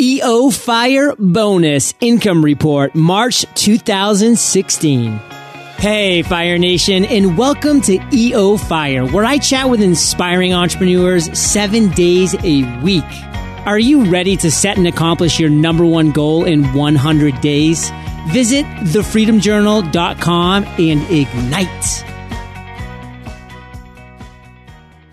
EO Fire Bonus Income Report, March 2016. Hey, Fire Nation, and welcome to EO Fire, where I chat with inspiring entrepreneurs seven days a week. Are you ready to set and accomplish your number one goal in 100 days? Visit thefreedomjournal.com and ignite.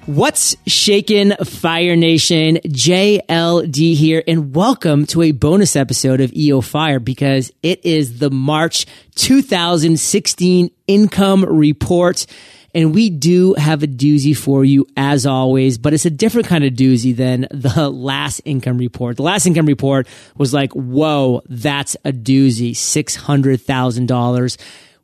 What's shaken, Fire Nation? JLD here, and welcome to a bonus episode of EO Fire because it is the March 2016 income report. And we do have a doozy for you as always, but it's a different kind of doozy than the last income report. The last income report was like, whoa, that's a doozy. $600,000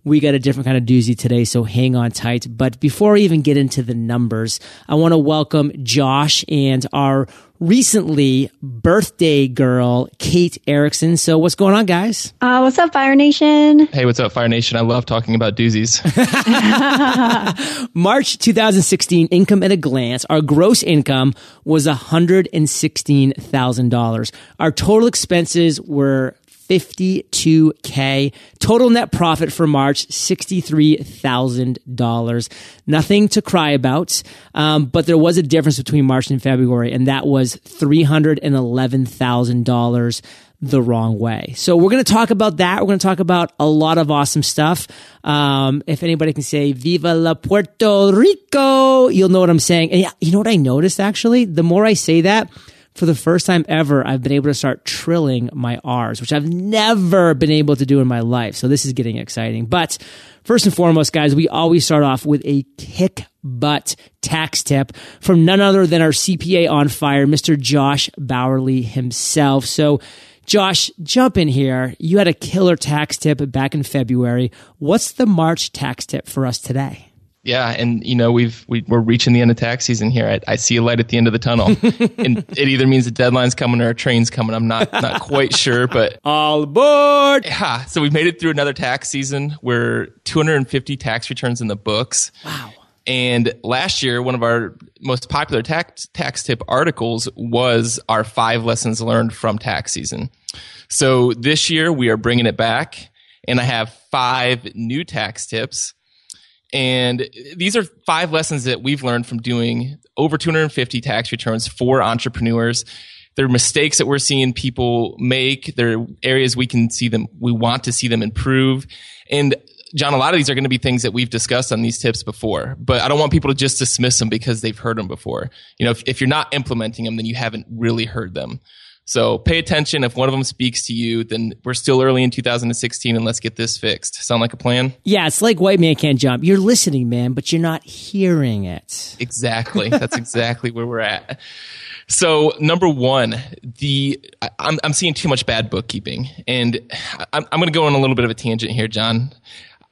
we got a different kind of doozy today, so hang on tight. But before I even get into the numbers, I want to welcome Josh and our recently birthday girl, Kate Erickson. So what's going on, guys? Uh, what's up, Fire Nation? Hey, what's up, Fire Nation? I love talking about doozies. March 2016 income at a glance. Our gross income was $116,000. Our total expenses were 52K. Total net profit for March, $63,000. Nothing to cry about. Um, but there was a difference between March and February, and that was $311,000 the wrong way. So we're going to talk about that. We're going to talk about a lot of awesome stuff. Um, if anybody can say Viva la Puerto Rico, you'll know what I'm saying. And yeah, you know what I noticed actually? The more I say that, for the first time ever, I've been able to start trilling my R's, which I've never been able to do in my life. So this is getting exciting. But first and foremost, guys, we always start off with a kick butt tax tip from none other than our CPA on fire, Mr. Josh Bauerle himself. So, Josh, jump in here. You had a killer tax tip back in February. What's the March tax tip for us today? Yeah, and you know we've we, we are reaching the end of tax season here. I, I, see a light at the end of the tunnel, and it either means the deadline's coming or a train's coming. I'm not not quite sure, but all aboard! Yeah, so we've made it through another tax season. We're 250 tax returns in the books. Wow. And last year, one of our most popular tax tax tip articles was our five lessons learned from tax season. So this year we are bringing it back, and I have five new tax tips and these are five lessons that we've learned from doing over 250 tax returns for entrepreneurs. There are mistakes that we're seeing people make. There are areas we can see them, we want to see them improve. And John, a lot of these are going to be things that we've discussed on these tips before, but I don't want people to just dismiss them because they've heard them before. You know, if, if you're not implementing them, then you haven't really heard them. So pay attention. If one of them speaks to you, then we're still early in 2016 and let's get this fixed. Sound like a plan? Yeah, it's like white man can't jump. You're listening, man, but you're not hearing it. Exactly. That's exactly where we're at. So number one, the I'm I'm seeing too much bad bookkeeping, and I'm I'm going to go on a little bit of a tangent here, John.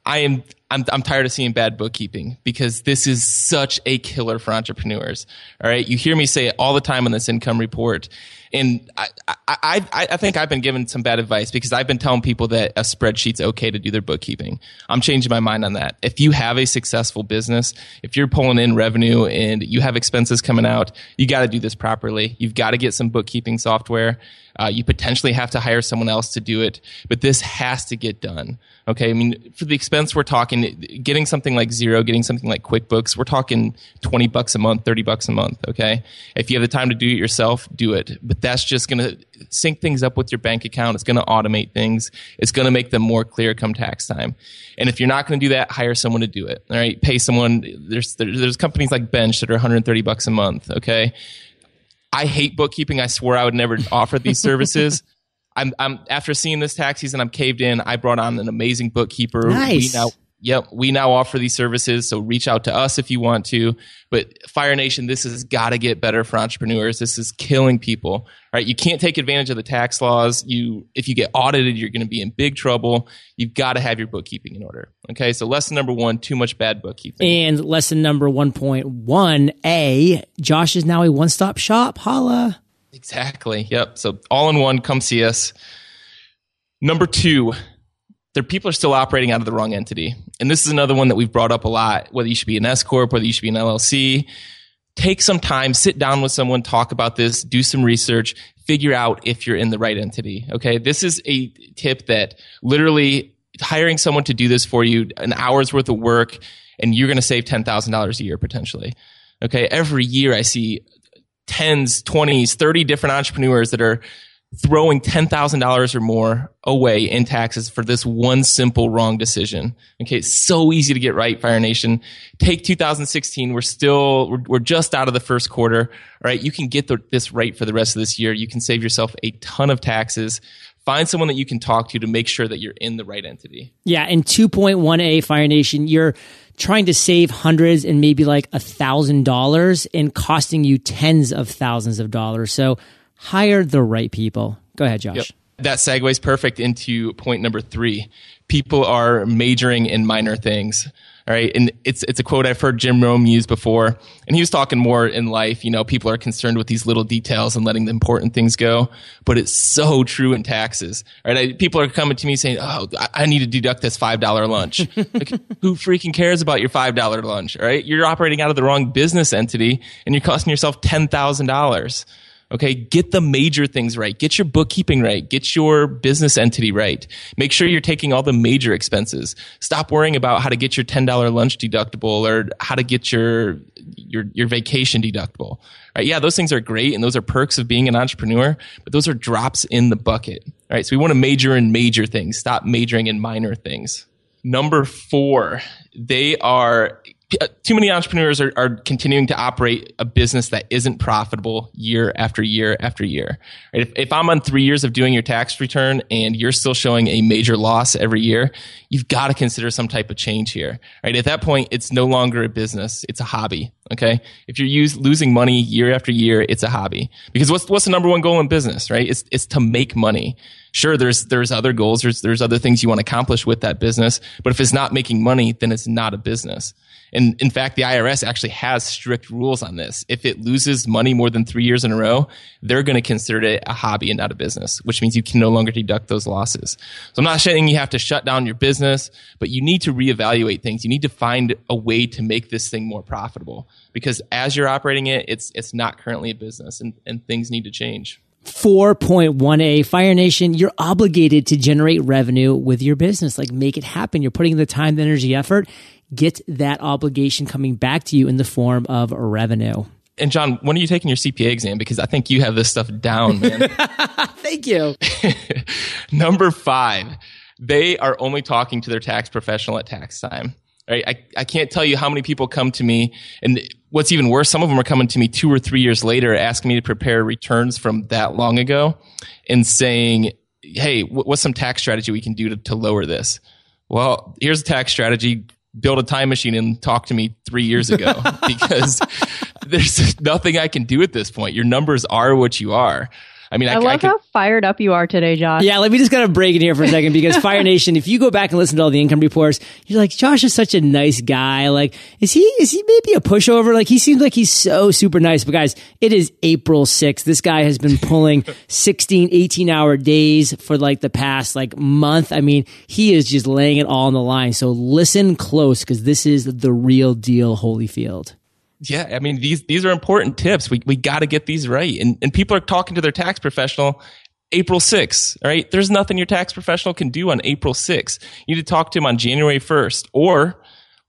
I am I'm I'm tired of seeing bad bookkeeping because this is such a killer for entrepreneurs. All right, you hear me say it all the time on this income report and I, I, I think I've been given some bad advice because I've been telling people that a spreadsheet's okay to do their bookkeeping. I'm changing my mind on that. If you have a successful business, if you're pulling in revenue and you have expenses coming out, you got to do this properly. You've got to get some bookkeeping software. Uh, you potentially have to hire someone else to do it, but this has to get done. Okay. I mean, for the expense, we're talking getting something like Xero, getting something like QuickBooks, we're talking 20 bucks a month, 30 bucks a month. Okay. If you have the time to do it yourself, do it. But that's just going to sync things up with your bank account. It's going to automate things. It's going to make them more clear come tax time. And if you're not going to do that, hire someone to do it. All right. Pay someone. There's, there's companies like Bench that are 130 bucks a month. Okay. I hate bookkeeping. I swore I would never offer these services. I'm, I'm after seeing this tax season, I'm caved in. I brought on an amazing bookkeeper. Nice. We now Yep, we now offer these services, so reach out to us if you want to. But Fire Nation, this has got to get better for entrepreneurs. This is killing people, right? You can't take advantage of the tax laws. You, if you get audited, you're going to be in big trouble. You've got to have your bookkeeping in order. Okay, so lesson number one: too much bad bookkeeping. And lesson number one point one a: Josh is now a one-stop shop. Holla. Exactly. Yep. So all in one. Come see us. Number two their people are still operating out of the wrong entity. And this is another one that we've brought up a lot, whether you should be an S Corp, whether you should be an LLC. Take some time, sit down with someone, talk about this, do some research, figure out if you're in the right entity. Okay. This is a tip that literally hiring someone to do this for you, an hour's worth of work, and you're going to save $10,000 a year potentially. Okay. Every year I see tens, 20s, 30 different entrepreneurs that are throwing $10,000 or more away in taxes for this one simple wrong decision. Okay. It's so easy to get right, Fire Nation. Take 2016. We're still, we're, we're just out of the first quarter. All right. You can get the, this right for the rest of this year. You can save yourself a ton of taxes. Find someone that you can talk to to make sure that you're in the right entity. Yeah. And 2.1A Fire Nation, you're trying to save hundreds and maybe like a thousand dollars and costing you tens of thousands of dollars. So hire the right people. Go ahead, Josh. Yep. That segues perfect into point number three. People are majoring in minor things. All right. And it's, it's a quote I've heard Jim Rohn use before. And he was talking more in life. You know, people are concerned with these little details and letting the important things go. But it's so true in taxes. Right. I, people are coming to me saying, Oh, I, need to deduct this $5 lunch. like, who freaking cares about your $5 lunch? Right. You're operating out of the wrong business entity and you're costing yourself $10,000. Okay. Get the major things right. Get your bookkeeping right. Get your business entity right. Make sure you're taking all the major expenses. Stop worrying about how to get your $10 lunch deductible or how to get your, your, your vacation deductible. Right. Yeah. Those things are great and those are perks of being an entrepreneur, but those are drops in the bucket. All right. So we want to major in major things. Stop majoring in minor things. Number four, they are Uh, too many entrepreneurs are, are continuing to operate a business that isn't profitable year after year after year. Right? If, if I'm on three years of doing your tax return and you're still showing a major loss every year, you've got to consider some type of change here. Right? At that point, it's no longer a business; it's a hobby. Okay. If you're use, losing money year after year, it's a hobby. Because what's what's the number one goal in business? Right? It's it's to make money sure there's there's other goals there's there's other things you want to accomplish with that business but if it's not making money then it's not a business and in fact, the IRS actually has strict rules on this. If it loses money more than three years in a row, they're going to consider it a hobby and not a business, which means you can no longer deduct those losses. So I'm not saying you have to shut down your business, but you need to reevaluate things. You need to find a way to make this thing more profitable because as you're operating it, it's, it's not currently a business and, and things need to change. 4.1a Fire Nation, you're obligated to generate revenue with your business. Like make it happen. You're putting the time, the energy, effort get that obligation coming back to you in the form of revenue. And John, when are you taking your CPA exam? Because I think you have this stuff down, man. Thank you. Number five, they are only talking to their tax professional at tax time. Right? I, I can't tell you how many people come to me and what's even worse, some of them are coming to me two or three years later asking me to prepare returns from that long ago and saying, Hey, what's some tax strategy we can do to, to lower this? Well, here's a tax strategy build a time machine and talk to me three years ago because there's nothing I can do at this point. Your numbers are what you are. I mean, I, I love I could, how fired up you are today, Josh. Yeah, let me just kind of break in here for a second because Fire Nation, if you go back and listen to all the income reports, you're like, Josh is such a nice guy. Like, is he, is he maybe a pushover? Like, he seems like he's so super nice. But guys, it is April 6th. This guy has been pulling 16, 18 hour days for like the past like month. I mean, he is just laying it all on the line. So listen close because this is the real deal, Holyfield. Yeah, I mean these these are important tips. We we got to get these right. And and people are talking to their tax professional April 6th, right? There's nothing your tax professional can do on April 6th. You need to talk to him on January 1st or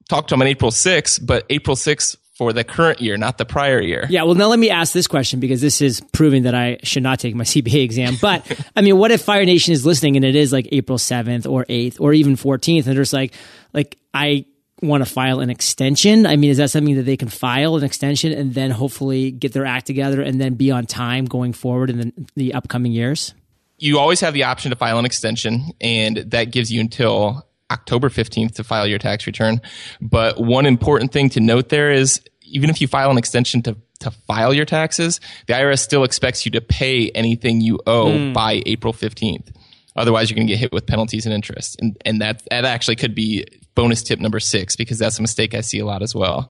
talk to him on April 6th, but April 6th for the current year, not the prior year. Yeah, well, now let me ask this question because this is proving that I should not take my CPA exam. But I mean, what if Fire Nation is listening and it is like April 7th or 8th or even 14th and there's like, like, I want to file an extension? I mean, is that something that they can file an extension and then hopefully get their act together and then be on time going forward in the, the upcoming years? You always have the option to file an extension, and that gives you until October 15th to file your tax return. But one important thing to note there is even if you file an extension to to file your taxes, the IRS still expects you to pay anything you owe mm. by April 15th. Otherwise, you're going to get hit with penalties and interest. And, and that, that actually could be bonus tip number six because that's a mistake I see a lot as well.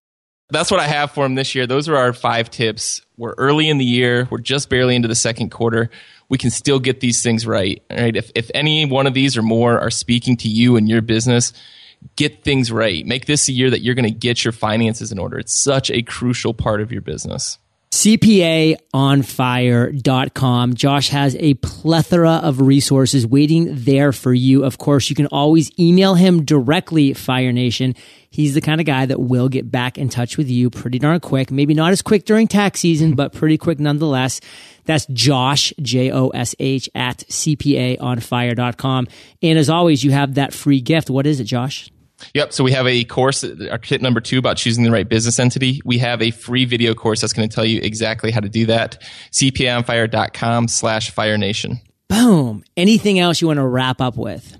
That's what I have for them this year. Those are our five tips. We're early in the year. We're just barely into the second quarter. We can still get these things right. Right. If, if any one of these or more are speaking to you and your business, get things right. Make this a year that you're going to get your finances in order. It's such a crucial part of your business. CPAonfire.com. Josh has a plethora of resources waiting there for you. Of course, you can always email him directly, Fire Nation. He's the kind of guy that will get back in touch with you pretty darn quick. Maybe not as quick during tax season, but pretty quick nonetheless. That's Josh, J-O-S-H at CPAonfire.com. And as always, you have that free gift. What is it, Josh? Yep. So we have a course, our tip number two about choosing the right business entity. We have a free video course that's going to tell you exactly how to do that. CPAonfire.com slash Fire Nation. Boom. Anything else you want to wrap up with?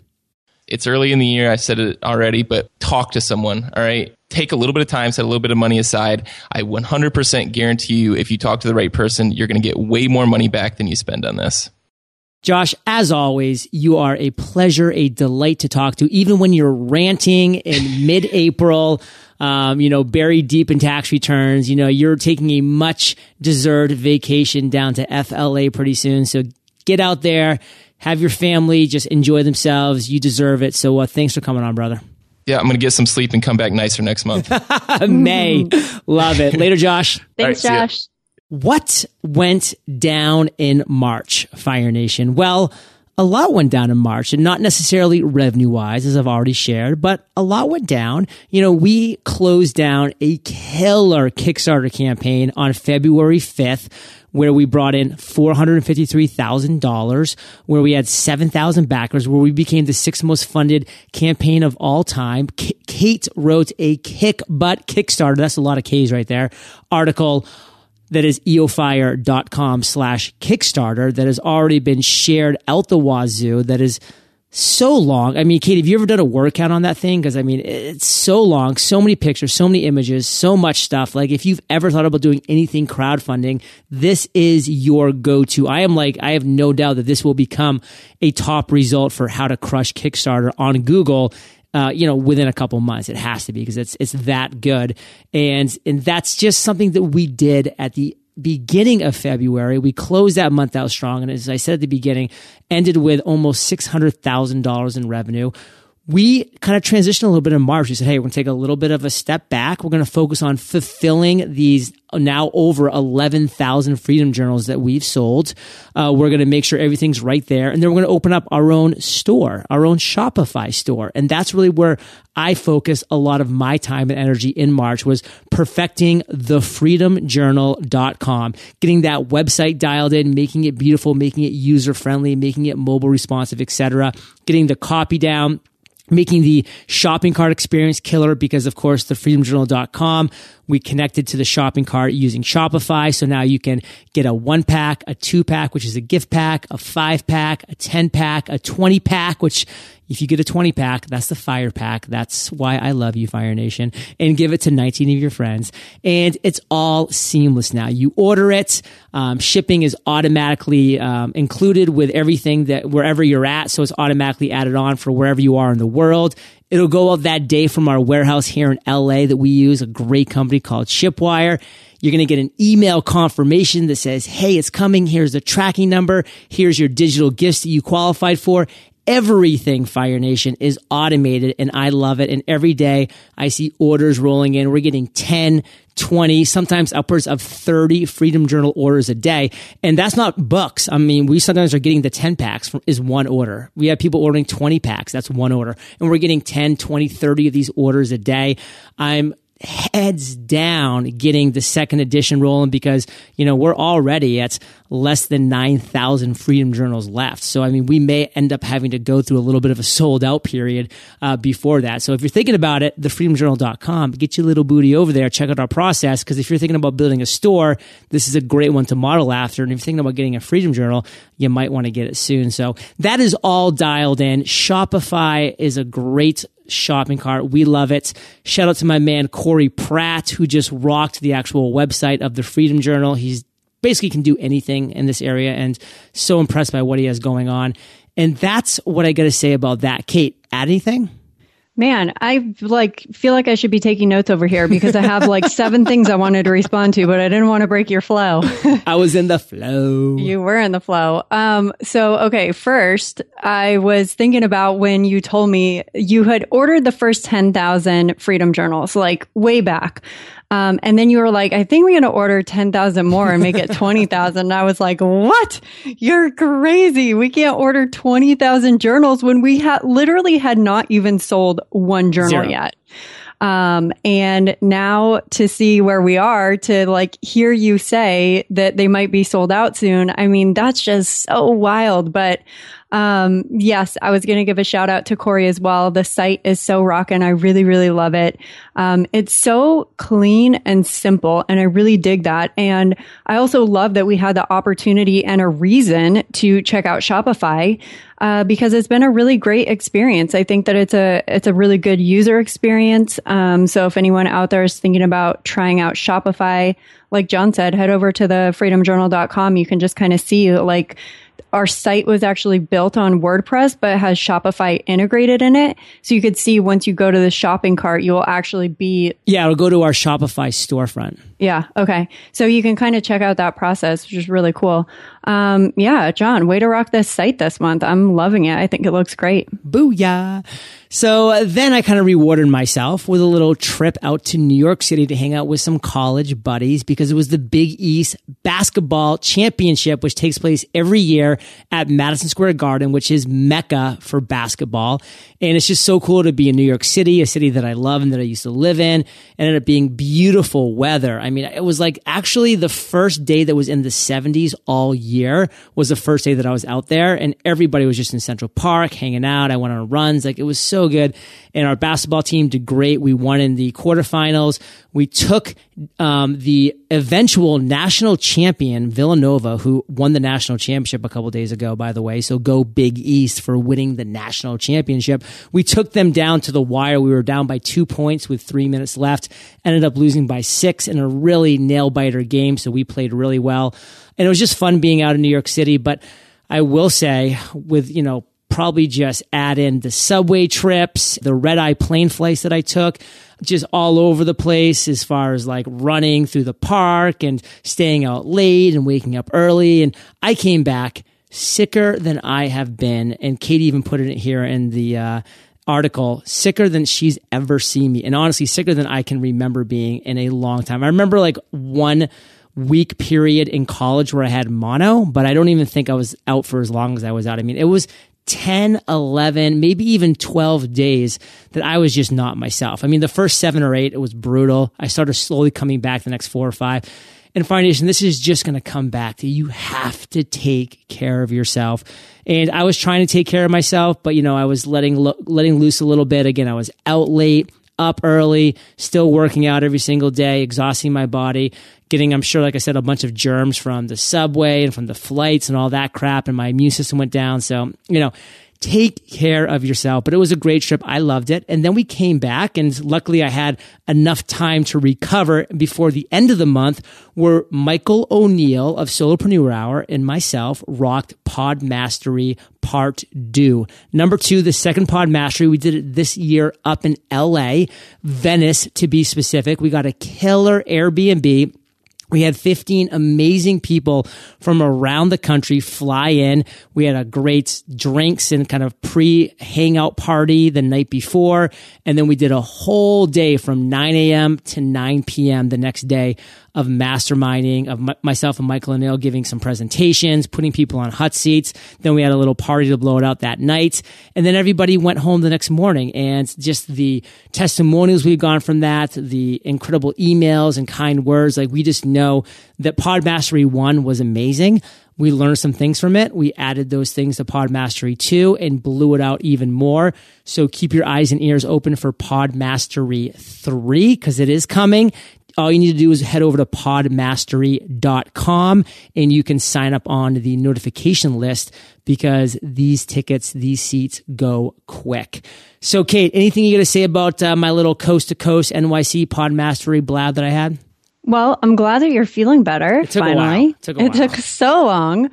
It's early in the year. I said it already, but talk to someone. All right. Take a little bit of time, set a little bit of money aside. I 100% guarantee you, if you talk to the right person, you're going to get way more money back than you spend on this. Josh, as always, you are a pleasure, a delight to talk to, even when you're ranting in mid April, um, you know, buried deep in tax returns. You know, you're taking a much deserved vacation down to FLA pretty soon. So get out there, have your family, just enjoy themselves. You deserve it. So uh, thanks for coming on, brother. Yeah, I'm going to get some sleep and come back nicer next month. May. Love it. Later, Josh. Thanks, right, Josh. What went down in March, Fire Nation? Well, a lot went down in March and not necessarily revenue wise, as I've already shared, but a lot went down. You know, we closed down a killer Kickstarter campaign on February 5th where we brought in $453,000, where we had 7,000 backers, where we became the sixth most funded campaign of all time. K- Kate wrote a kick butt Kickstarter. That's a lot of K's right there. Article that is eofire.com slash Kickstarter that has already been shared out the wazoo that is so long. I mean, Kate, have you ever done a word count on that thing? Because I mean, it's so long, so many pictures, so many images, so much stuff. Like, if you've ever thought about doing anything crowdfunding, this is your go to. I am like, I have no doubt that this will become a top result for how to crush Kickstarter on Google uh, you know, within a couple months. It has to be because it's it's that good, and and that's just something that we did at the beginning of February. We closed that month out strong, and as I said at the beginning, ended with almost six hundred thousand dollars in revenue we kind of transitioned a little bit in March. We said, hey, we're going to take a little bit of a step back. We're going to focus on fulfilling these now over 11,000 freedom journals that we've sold. Uh, we're going to make sure everything's right there. And then we're going to open up our own store, our own Shopify store. And that's really where I focus a lot of my time and energy in March was perfecting thefreedomjournal.com, getting that website dialed in, making it beautiful, making it user friendly, making it mobile responsive, etc., getting the copy down making the shopping cart experience killer because of course the freedomjournal.com we connected to the shopping cart using Shopify. So now you can get a one pack, a two pack, which is a gift pack, a five pack, a 10 pack, a 20 pack, which if you get a 20 pack, that's the fire pack. That's why I love you, Fire Nation, and give it to 19 of your friends. And it's all seamless now. You order it. Um, shipping is automatically um, included with everything that wherever you're at. So it's automatically added on for wherever you are in the world. It'll go out that day from our warehouse here in LA that we use, a great company called Shipwire. You're going to get an email confirmation that says, Hey, it's coming. Here's the tracking number. Here's your digital gifts that you qualified for everything Fire Nation is automated and I love it. And every day I see orders rolling in. We're getting 10, 20, sometimes upwards of 30 Freedom Journal orders a day. And that's not books. I mean, we sometimes are getting the 10 packs from, is one order. We have people ordering 20 packs. That's one order. And we're getting 10, 20, 30 of these orders a day. I'm heads down getting the second edition rolling because, you know, we're already at less than 9,000 freedom journals left. So, I mean, we may end up having to go through a little bit of a sold out period uh, before that. So if you're thinking about it, thefreedomjournal.com, get your little booty over there, check out our process. Because if you're thinking about building a store, this is a great one to model after. And if you're thinking about getting a freedom journal, you might want to get it soon. So that is all dialed in. Shopify is a great shopping cart. We love it. Shout out to my man Corey Pratt, who just rocked the actual website of the Freedom Journal. He's basically can do anything in this area and so impressed by what he has going on. And that's what I got to say about that. Kate, add anything? Man, I like feel like I should be taking notes over here because I have like seven things I wanted to respond to, but I didn't want to break your flow. I was in the flow. You were in the flow. Um, so okay, first I was thinking about when you told me you had ordered the first 10,000 freedom journals, like way back. Um, and then you were like, I think we're going to order 10,000 more and make it 20,000. And I was like, what? You're crazy. We can't order 20,000 journals when we had literally had not even sold one journal Zero. yet. Um, and now to see where we are, to like hear you say that they might be sold out soon. I mean, that's just so wild. But um, yes, I was going to give a shout out to Corey as well. The site is so rocking. I really, really love it. Um, it's so clean and simple, and I really dig that. And I also love that we had the opportunity and a reason to check out Shopify. Uh, because it's been a really great experience. I think that it's a it's a really good user experience. Um, so if anyone out there is thinking about trying out Shopify, like John said, head over to the freedomjournal.com. You can just kind of see like our site was actually built on WordPress, but has Shopify integrated in it. So you could see once you go to the shopping cart, you will actually be. Yeah, it'll go to our Shopify storefront. Yeah. Okay. So you can kind of check out that process, which is really cool. Um, yeah, John, way to rock this site this month. I'm loving it. I think it looks great. Booyah. So uh, then I kind of rewarded myself with a little trip out to New York City to hang out with some college buddies because it was the Big East basketball championship, which takes place every year at Madison Square Garden, which is Mecca for basketball. And it's just so cool to be in New York City, a city that I love and that I used to live in. It ended up being beautiful weather. I mean, it was like actually the first day that was in the 70s all year was the first day that I was out there and everybody was just in Central Park hanging out. I went on runs. Like it was so good. And our basketball team did great. We won in the quarterfinals. We took um, the eventual national champion Villanova, who won the national championship a couple days ago, by the way. So go Big East for winning the national championship. We took them down to the wire. We were down by two points with three minutes left. Ended up losing by six in a really nail biter game. So we played really well, and it was just fun being out in New York City. But I will say, with you know probably just add in the subway trips, the red eye plane flights that I took, just all over the place as far as like running through the park and staying out late and waking up early. And I came back sicker than I have been. And Katie even put it here in the, uh, article sicker than she's ever seen me and honestly sicker than I can remember being in a long time. I remember like one week period in college where I had mono, but I don't even think I was out for as long as I was out. I mean, it was 10, 11, maybe even 12 days that I was just not myself. I mean, the first seven or eight, it was brutal. I started slowly coming back the next four or five. And Fire Nation, this is just going to come back to you have to take care of yourself. And I was trying to take care of myself, but you know, I was letting, lo- letting loose a little bit. Again, I was out late, up early, still working out every single day, exhausting my body, getting, I'm sure, like I said, a bunch of germs from the subway and from the flights and all that crap. And my immune system went down. So, you know, take care of yourself. But it was a great trip. I loved it. And then we came back and luckily I had enough time to recover before the end of the month where Michael O'Neal of Solopreneur Hour and myself rocked Pod Mastery Part Two. Number two, the second Pod Mastery. We did it this year up in LA, Venice to be specific. We got a killer Airbnb. We had 15 amazing people from around the country fly in. We had a great drinks and kind of pre hangout party the night before. And then we did a whole day from 9 a.m. to 9 p.m. the next day of masterminding of m- myself and Michael O'Neal giving some presentations, putting people on hot seats. Then we had a little party to blow it out that night. And then everybody went home the next morning and just the testimonials we've gone from that, the incredible emails and kind words. Like we just know that Pod Mastery 1 was amazing. We learned some things from it. We added those things to Pod Mastery 2 and blew it out even more. So keep your eyes and ears open for Pod Mastery 3 because it is coming all you need to do is head over to podmastery.com and you can sign up on the notification list because these tickets, these seats go quick. So, Kate, anything you got to say about uh, my little coast to coast NYC Podmastery blab that I had? Well, I'm glad that you're feeling better. It took a finally. while. It took a It while. took so long.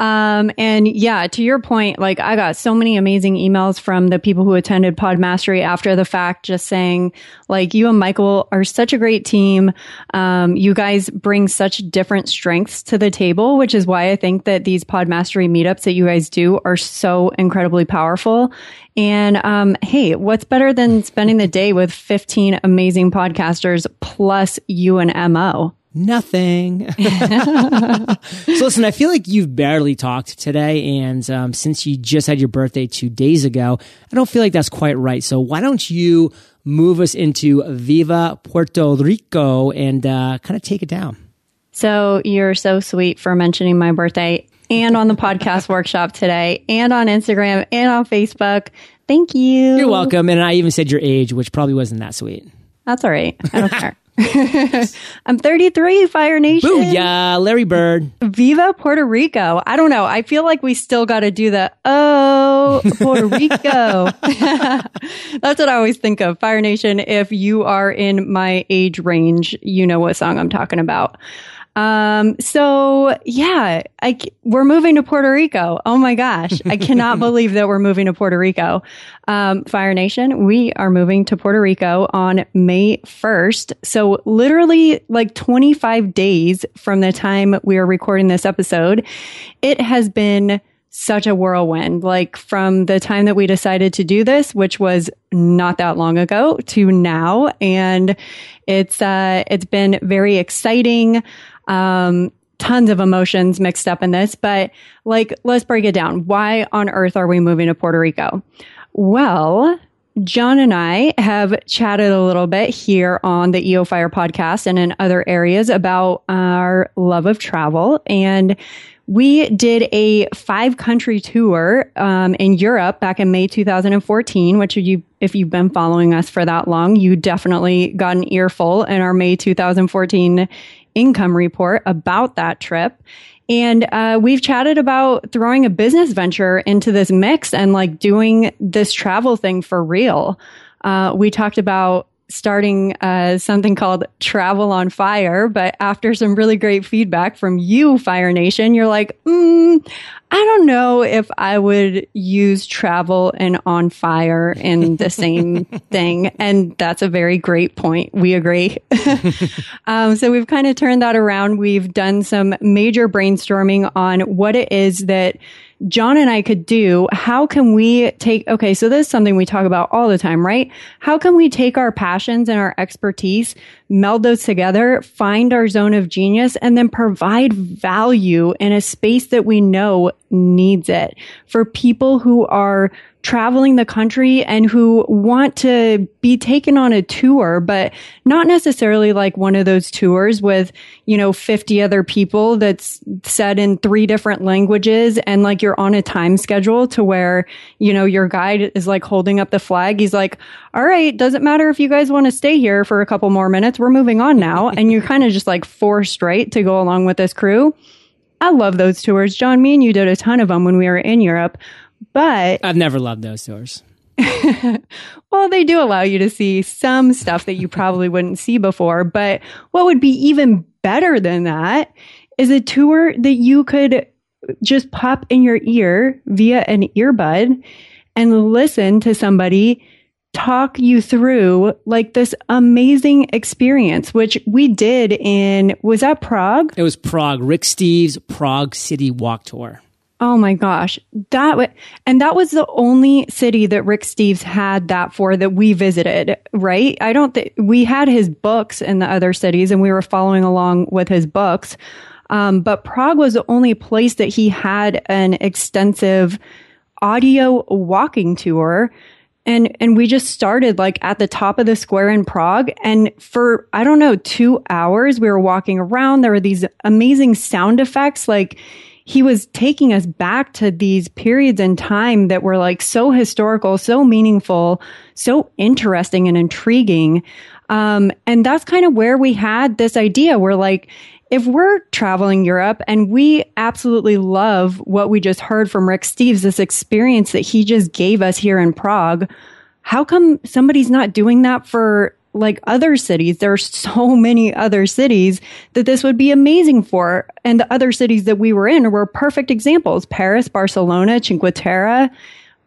Um, and yeah, to your point, like I got so many amazing emails from the people who attended Pod Mastery after the fact, just saying like you and Michael are such a great team. Um, you guys bring such different strengths to the table, which is why I think that these Pod Mastery meetups that you guys do are so incredibly powerful. And um, hey, what's better than spending the day with 15 amazing podcasters plus you and Mo? Nothing. so listen, I feel like you've barely talked today, and um, since you just had your birthday two days ago, I don't feel like that's quite right. So why don't you move us into Viva Puerto Rico and uh, kind of take it down? So you're so sweet for mentioning my birthday and on the podcast workshop today and on Instagram and on Facebook. Thank you. You're welcome. And I even said your age, which probably wasn't that sweet. That's all right. I don't care. I'm 33, Fire Nation. Booyah, Larry Bird. Viva Puerto Rico. I don't know. I feel like we still got to do the, oh, Puerto Rico. That's what I always think of. Fire Nation, if you are in my age range, you know what song I'm talking about. Um, so yeah, I, we're moving to Puerto Rico. Oh my gosh. I cannot believe that we're moving to Puerto Rico. Um, Fire Nation, we are moving to Puerto Rico on May 1st. So literally like 25 days from the time we are recording this episode, it has been such a whirlwind. Like from the time that we decided to do this, which was not that long ago to now. And it's, uh, it's been very exciting. Um, tons of emotions mixed up in this, but like, let's break it down. Why on earth are we moving to Puerto Rico? Well, John and I have chatted a little bit here on the EO Fire podcast and in other areas about our love of travel. And we did a five country tour um, in Europe back in May 2014, which you, if you've been following us for that long, you definitely got an earful in our May 2014 income report about that trip. And uh, we've chatted about throwing a business venture into this mix and like doing this travel thing for real. Uh, we talked about starting uh, something called Travel on Fire. But after some really great feedback from you, Fire Nation, you're like, mm, I don't know if I would use travel and on fire in the same thing. And that's a very great point. We agree. um, so we've kind of turned that around. We've done some major brainstorming on what it is that John and I could do, how can we take, okay, so this is something we talk about all the time, right? How can we take our passions and our expertise, meld those together, find our zone of genius, and then provide value in a space that we know needs it for people who are traveling the country and who want to be taken on a tour, but not necessarily like one of those tours with, you know, 50 other people that's said in three different languages and like you're on a time schedule to where, you know, your guide is like holding up the flag. He's like, all right, doesn't matter if you guys want to stay here for a couple more minutes. We're moving on now. and you're kind of just like forced right to go along with this crew. I love those tours. John, me and you did a ton of them when we were in Europe. But I've never loved those tours. well, they do allow you to see some stuff that you probably wouldn't see before. But what would be even better than that is a tour that you could just pop in your ear via an earbud and listen to somebody talk you through like this amazing experience, which we did in, was that Prague? It was Prague, Rick Steves' Prague City Walk Tour. Oh my gosh. That w- and that was the only city that Rick Steves had that for that we visited, right? I don't think we had his books in the other cities and we were following along with his books. Um, but Prague was the only place that he had an extensive audio walking tour. And, and we just started like at the top of the square in Prague. And for, I don't know, two hours, we were walking around. There were these amazing sound effects. Like, he was taking us back to these periods in time that were like so historical, so meaningful, so interesting and intriguing. Um, and that's kind of where we had this idea. We're like, if we're traveling Europe and we absolutely love what we just heard from Rick Steves, this experience that he just gave us here in Prague, how come somebody's not doing that for like other cities. There are so many other cities that this would be amazing for. And the other cities that we were in were perfect examples. Paris, Barcelona, Cinque Terre.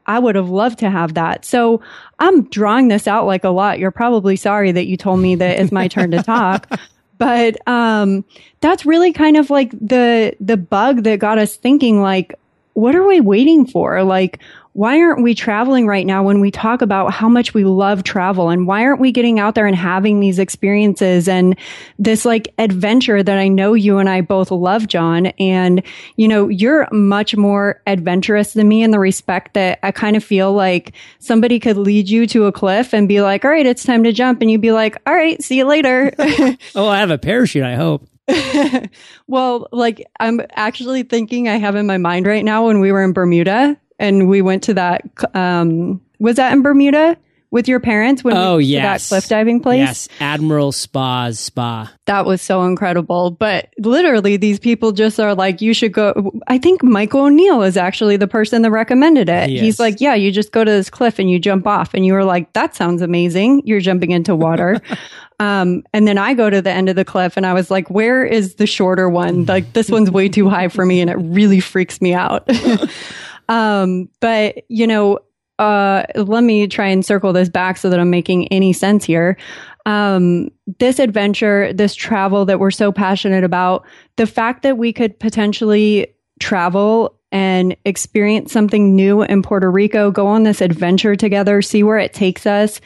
I would have loved to have that. So I'm drawing this out like a lot. You're probably sorry that you told me that it's my turn to talk. But um, that's really kind of like the the bug that got us thinking like what are we waiting for? Like why aren't we traveling right now when we talk about how much we love travel and why aren't we getting out there and having these experiences and this like adventure that I know you and I both love, John. And, you know, you're much more adventurous than me in the respect that I kind of feel like somebody could lead you to a cliff and be like, all right, it's time to jump. And you'd be like, all right, see you later. oh, I have a parachute, I hope. well, like I'm actually thinking I have in my mind right now when we were in Bermuda and we went to that. Um, was that in Bermuda with your parents when oh we yes that cliff diving place? Yes, Admiral Spa's spa. That was so incredible. But literally, these people just are like, you should go. I think Michael O'Neal is actually the person that recommended it. Yes. He's like, yeah, you just go to this cliff and you jump off, and you were like, that sounds amazing. You're jumping into water. Um, and then I go to the end of the cliff and I was like, where is the shorter one? Like, this one's way too high for me and it really freaks me out. Um, but you know, uh, let me try and circle this back so that I'm making any sense here. Um, this adventure, this travel that we're so passionate about, the fact that we could potentially travel and experience something new in Puerto Rico, go on this adventure together, see where it takes us.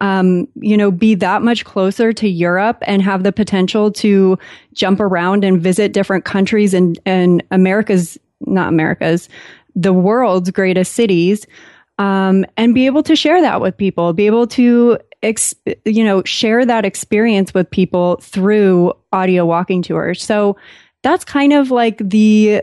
Um, you know, be that much closer to Europe and have the potential to jump around and visit different countries and, and America's, not America's, the world's greatest cities um, and be able to share that with people, be able to, ex- you know, share that experience with people through audio walking tours. So that's kind of like the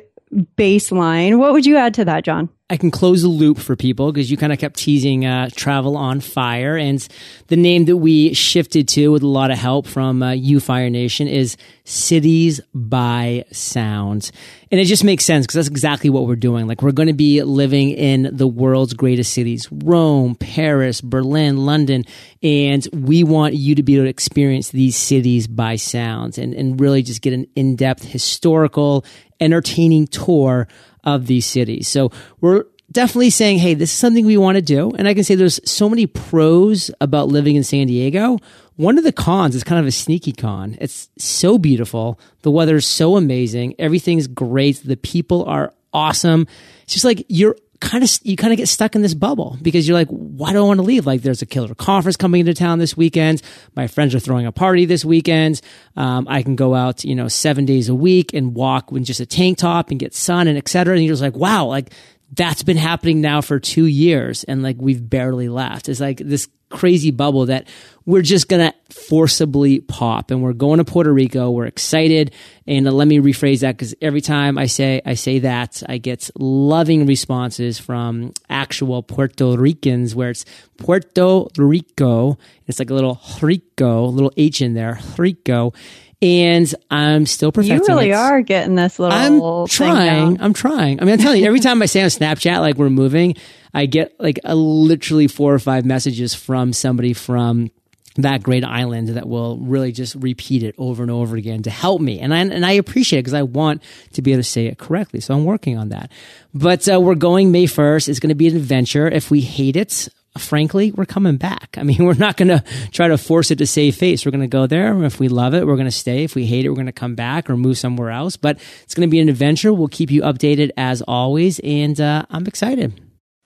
baseline. What would you add to that, John? I can close the loop for people because you kind of kept teasing uh, Travel on Fire. And the name that we shifted to with a lot of help from uh, you, Fire Nation, is Cities by Sound. And it just makes sense because that's exactly what we're doing. Like, we're going to be living in the world's greatest cities Rome, Paris, Berlin, London. And we want you to be able to experience these cities by sounds and, and really just get an in depth historical, entertaining tour of these cities. So we're definitely saying, hey, this is something we want to do. And I can say there's so many pros about living in San Diego. One of the cons is kind of a sneaky con. It's so beautiful. The weather's so amazing. Everything's great. The people are awesome. It's just like you're kind of you kind of get stuck in this bubble because you're like, why do I want to leave? Like, there's a killer conference coming into town this weekend. My friends are throwing a party this weekend. Um, I can go out, you know, seven days a week and walk in just a tank top and get sun and etc. And you're just like, wow, like that's been happening now for two years and like we've barely left. It's like this crazy bubble that we're just to forcibly pop and we're going to Puerto Rico. We're excited. And let me rephrase that because every time I say, I say that I get loving responses from actual Puerto Ricans where it's Puerto Rico. It's like a little Rico, little H in there, Rico and I'm still perfecting. You really it. are getting this little. I'm trying. I'm trying. I mean, I'm telling you, every time I say on Snapchat, like we're moving, I get like a literally four or five messages from somebody from that great island that will really just repeat it over and over again to help me. And I, and I appreciate it because I want to be able to say it correctly. So I'm working on that. But uh, we're going May 1st. It's going to be an adventure. If we hate it, frankly, we're coming back. I mean, we're not going to try to force it to save face. We're going to go there. If we love it, we're going to stay. If we hate it, we're going to come back or move somewhere else. But it's going to be an adventure. We'll keep you updated as always. And uh, I'm excited.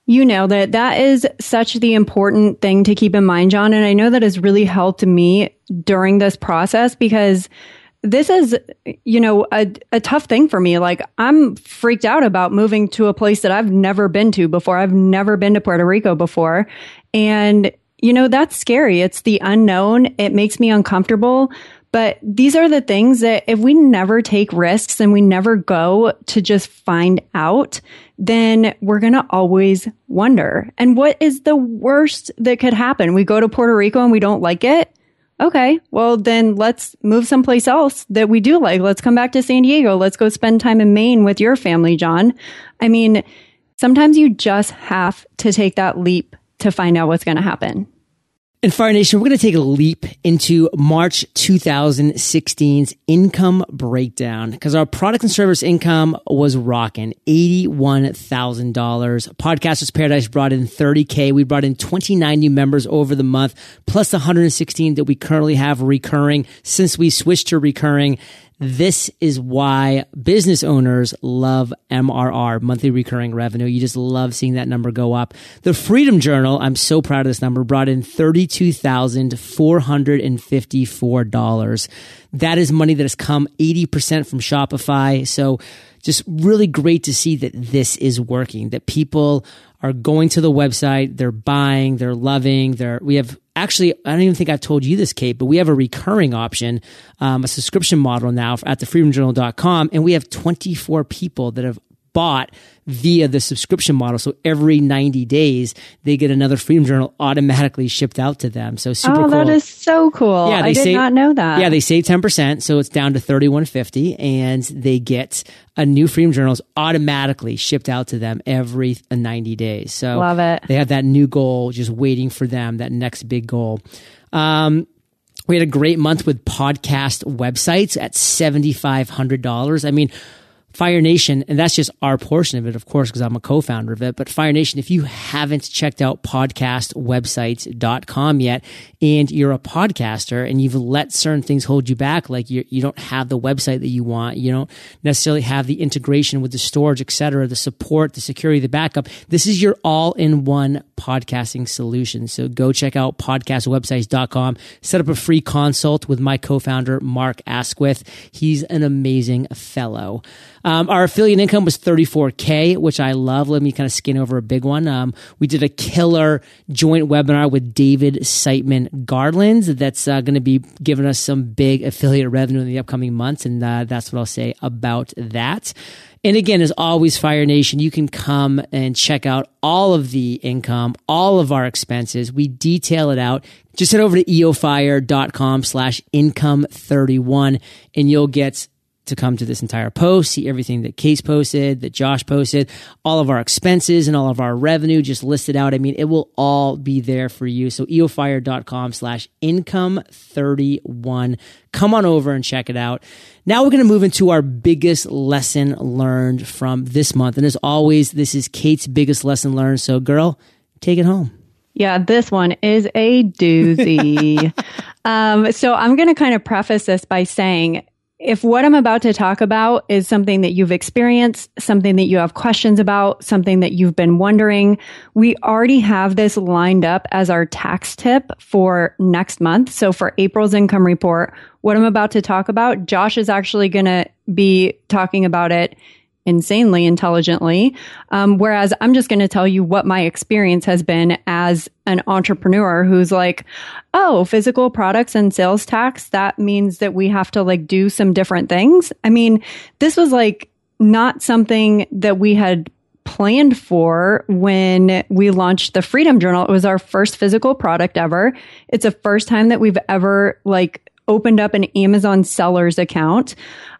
You know that that is such the important thing to keep in mind, John. And I know that has really helped me during this process because this is, you know, a, a tough thing for me. Like I'm freaked out about moving to a place that I've never been to before. I've never been to Puerto Rico before. And, you know, that's scary. It's the unknown. It makes me uncomfortable. But these are the things that if we never take risks and we never go to just find out, then we're going to always wonder. And what is the worst that could happen? We go to Puerto Rico and we don't like it okay, well, then let's move someplace else that we do like. Let's come back to San Diego. Let's go spend time in Maine with your family, John. I mean, sometimes you just have to take that leap to find out what's going to happen. And Fire Nation, we're going to take a leap into March 2016's income breakdown because our product and service income was rocking $81,000. Podcasters Paradise brought in 30K. We brought in 29 new members over the month, 116 that we currently have recurring since we switched to recurring. This is why business owners love MRR, monthly recurring revenue. You just love seeing that number go up. The Freedom Journal, I'm so proud of this number, brought in $32,454. That is money that has come 80% from Shopify. So just really great to see that this is working, that people are going to the website, they're buying, they're loving, they're, we have actually, I don't even think I've told you this, Kate, but we have a recurring option, um, a subscription model now at thefreedomjournal.com. And we have 24 people that have bought via the subscription model. So every 90 days, they get another Freedom Journal automatically shipped out to them. So super oh, cool. that is so cool. Yeah, they I did save, not know that. Yeah, they save 10%. So it's down to 3150 and they get a new Freedom Journals automatically shipped out to them every 90 days. So love it. They have that new goal just waiting for them, that next big goal. Um, we had a great month with podcast websites at $7,500. I mean, Fire Nation, and that's just our portion of it, of course, because I'm a co-founder of it. But Fire Nation, if you haven't checked out podcastwebsites.com yet, and you're a podcaster and you've let certain things hold you back, like you, you don't have the website that you want, you don't necessarily have the integration with the storage, et cetera, the support, the security, the backup. This is your all-in-one podcasting solution. So go check out podcastwebsites.com, set up a free consult with my co-founder, Mark Asquith. He's an amazing fellow. Um, our affiliate income was 34K, which I love. Let me kind of skin over a big one. Um, we did a killer joint webinar with David Siteman Garland that's uh, going to be giving us some big affiliate revenue in the upcoming months. And uh, that's what I'll say about that. And again, as always, Fire Nation, you can come and check out all of the income, all of our expenses. We detail it out. Just head over to eofire.com slash income 31 and you'll get to come to this entire post, see everything that Kate's posted, that Josh posted, all of our expenses and all of our revenue just listed out. I mean, it will all be there for you. So eofire.com slash income 31. Come on over and check it out. Now we're going to move into our biggest lesson learned from this month. And as always, this is Kate's biggest lesson learned. So girl, take it home. Yeah, this one is a doozy. um, so I'm going to kind of preface this by saying if what I'm about to talk about is something that you've experienced, something that you have questions about, something that you've been wondering, we already have this lined up as our tax tip for next month. So for April's income report, what I'm about to talk about, Josh is actually going to be talking about it insanely intelligently. Um, whereas I'm just going to tell you what my experience has been as an entrepreneur who's like, oh, physical products and sales tax, that means that we have to like do some different things. I mean, this was like not something that we had planned for when we launched the Freedom Journal. It was our first physical product ever. It's the first time that we've ever like opened up an Amazon sellers account.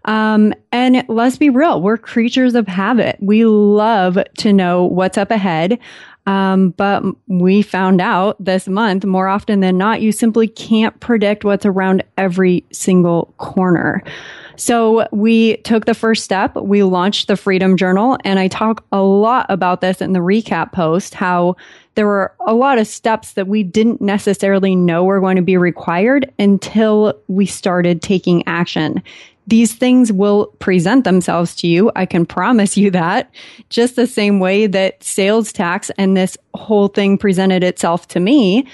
Um, and let's be real, we're creatures of habit. We love to know what's up ahead. Um, but we found out this month more often than not, you simply can't predict what's around every single corner. So we took the first step. We launched the Freedom Journal and I talk a lot about this in the recap post, how there were a lot of steps that we didn't necessarily know were going to be required until we started taking action. These things will present themselves to you. I can promise you that. Just the same way that sales tax and this whole thing presented itself to me.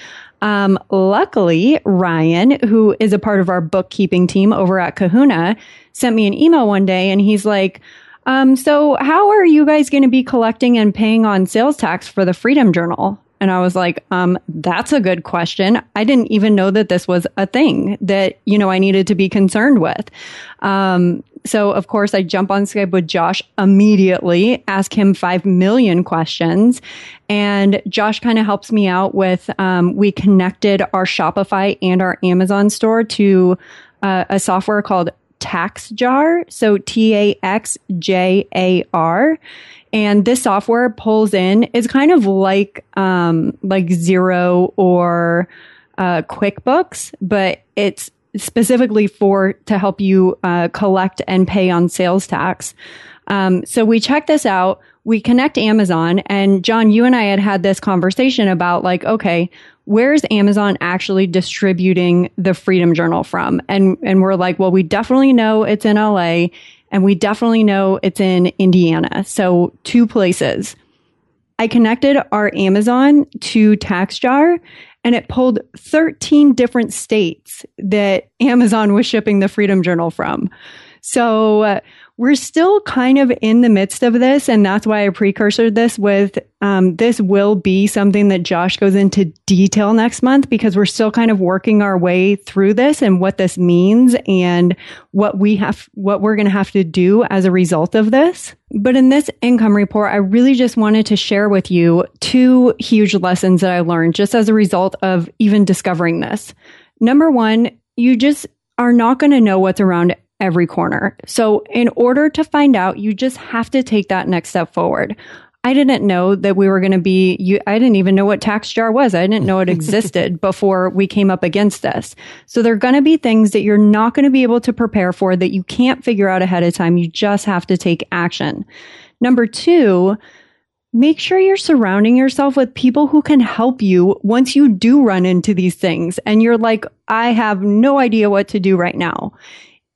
Um, luckily, Ryan, who is a part of our bookkeeping team over at Kahuna, sent me an email one day and he's like, um, so how are you guys going to be collecting and paying on sales tax for the Freedom Journal? And I was like, um, that's a good question. I didn't even know that this was a thing that, you know, I needed to be concerned with. Um, so of course I jump on Skype with Josh immediately, ask him 5 million questions. And Josh kind of helps me out with, um, we connected our Shopify and our Amazon store to uh, a software called TaxJar. So T A X J A R. And this software pulls in, it's kind of like, um, like Xero or, uh, QuickBooks, but it's specifically for to help you uh, collect and pay on sales tax. Um, so we check this out. We connect Amazon, and John, you and I had had this conversation about like, okay, where's Amazon actually distributing the Freedom Journal from? And and we're like, well, we definitely know it's in LA, and we definitely know it's in Indiana. So two places. I connected our Amazon to TaxJar and it pulled 13 different states that Amazon was shipping the Freedom Journal from. So uh, we're still kind of in the midst of this. And that's why I precursored this with um, this will be something that Josh goes into detail next month because we're still kind of working our way through this and what this means and what we have, what we're going to have to do as a result of this. But in this income report, I really just wanted to share with you two huge lessons that I learned just as a result of even discovering this. Number one, you just are not going to know what's around every corner. So in order to find out, you just have to take that next step forward. I didn't know that we were going to be, you, I didn't even know what TaxJar was. I didn't know it existed before we came up against this. So there are going to be things that you're not going to be able to prepare for that you can't figure out ahead of time. You just have to take action. Number two, make sure you're surrounding yourself with people who can help you once you do run into these things and you're like, I have no idea what to do right now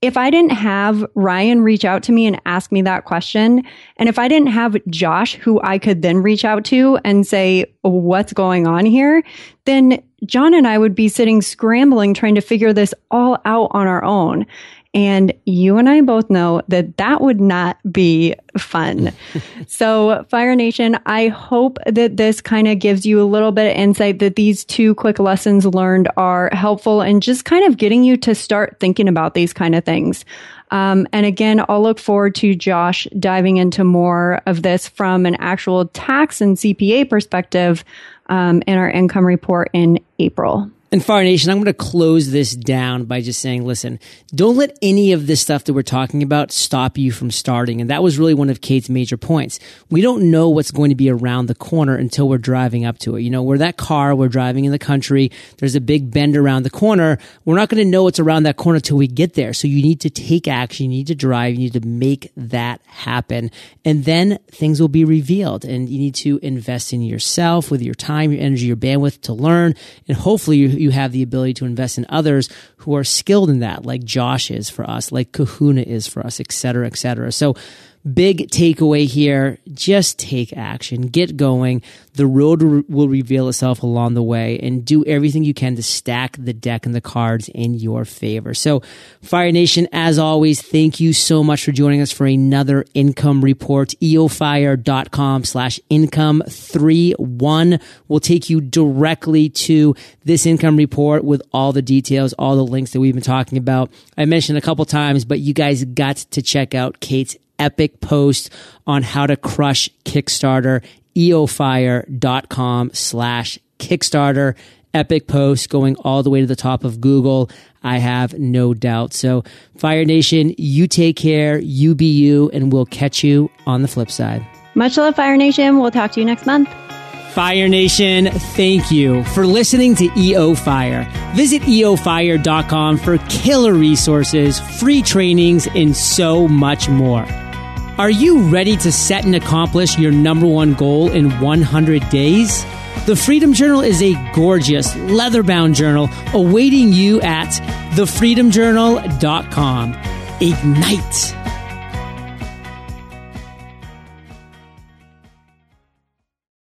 if I didn't have Ryan reach out to me and ask me that question, and if I didn't have Josh, who I could then reach out to and say, what's going on here, then John and I would be sitting scrambling trying to figure this all out on our own. And you and I both know that that would not be fun. so, Fire Nation, I hope that this kind of gives you a little bit of insight that these two quick lessons learned are helpful and just kind of getting you to start thinking about these kind of things. Um, and again, I'll look forward to Josh diving into more of this from an actual tax and CPA perspective um, in our income report in April. And Fire Nation, I'm going to close this down by just saying, listen, don't let any of this stuff that we're talking about stop you from starting. And that was really one of Kate's major points. We don't know what's going to be around the corner until we're driving up to it. You know, we're that car, we're driving in the country, there's a big bend around the corner. We're not going to know what's around that corner until we get there. So you need to take action, you need to drive, you need to make that happen. And then things will be revealed. And you need to invest in yourself with your time, your energy, your bandwidth to learn. And hopefully you you have the ability to invest in others who are skilled in that, like Josh is for us, like Kahuna is for us, et cetera, et cetera. So big takeaway here just take action. Get going. The road will reveal itself along the way and do everything you can to stack the deck and the cards in your favor. So fire nation as always thank you so much for joining us for another income report. Eofire.com slash income 31 will take you directly to this income report with all the details all the links that we've been talking about. I mentioned a couple times but you guys got to check out kate's epic post on how to crush Kickstarter, eofire.com slash Kickstarter. Epic post going all the way to the top of Google. I have no doubt. So Fire Nation, you take care, you be you, and we'll catch you on the flip side. Much love, Fire Nation. We'll talk to you next month. Fire Nation, thank you for listening to EO Fire. Visit eofire.com for killer resources, free trainings, and so much more. Are you ready to set and accomplish your number one goal in 100 days? The Freedom Journal is a gorgeous leather bound journal awaiting you at thefreedomjournal.com. Ignite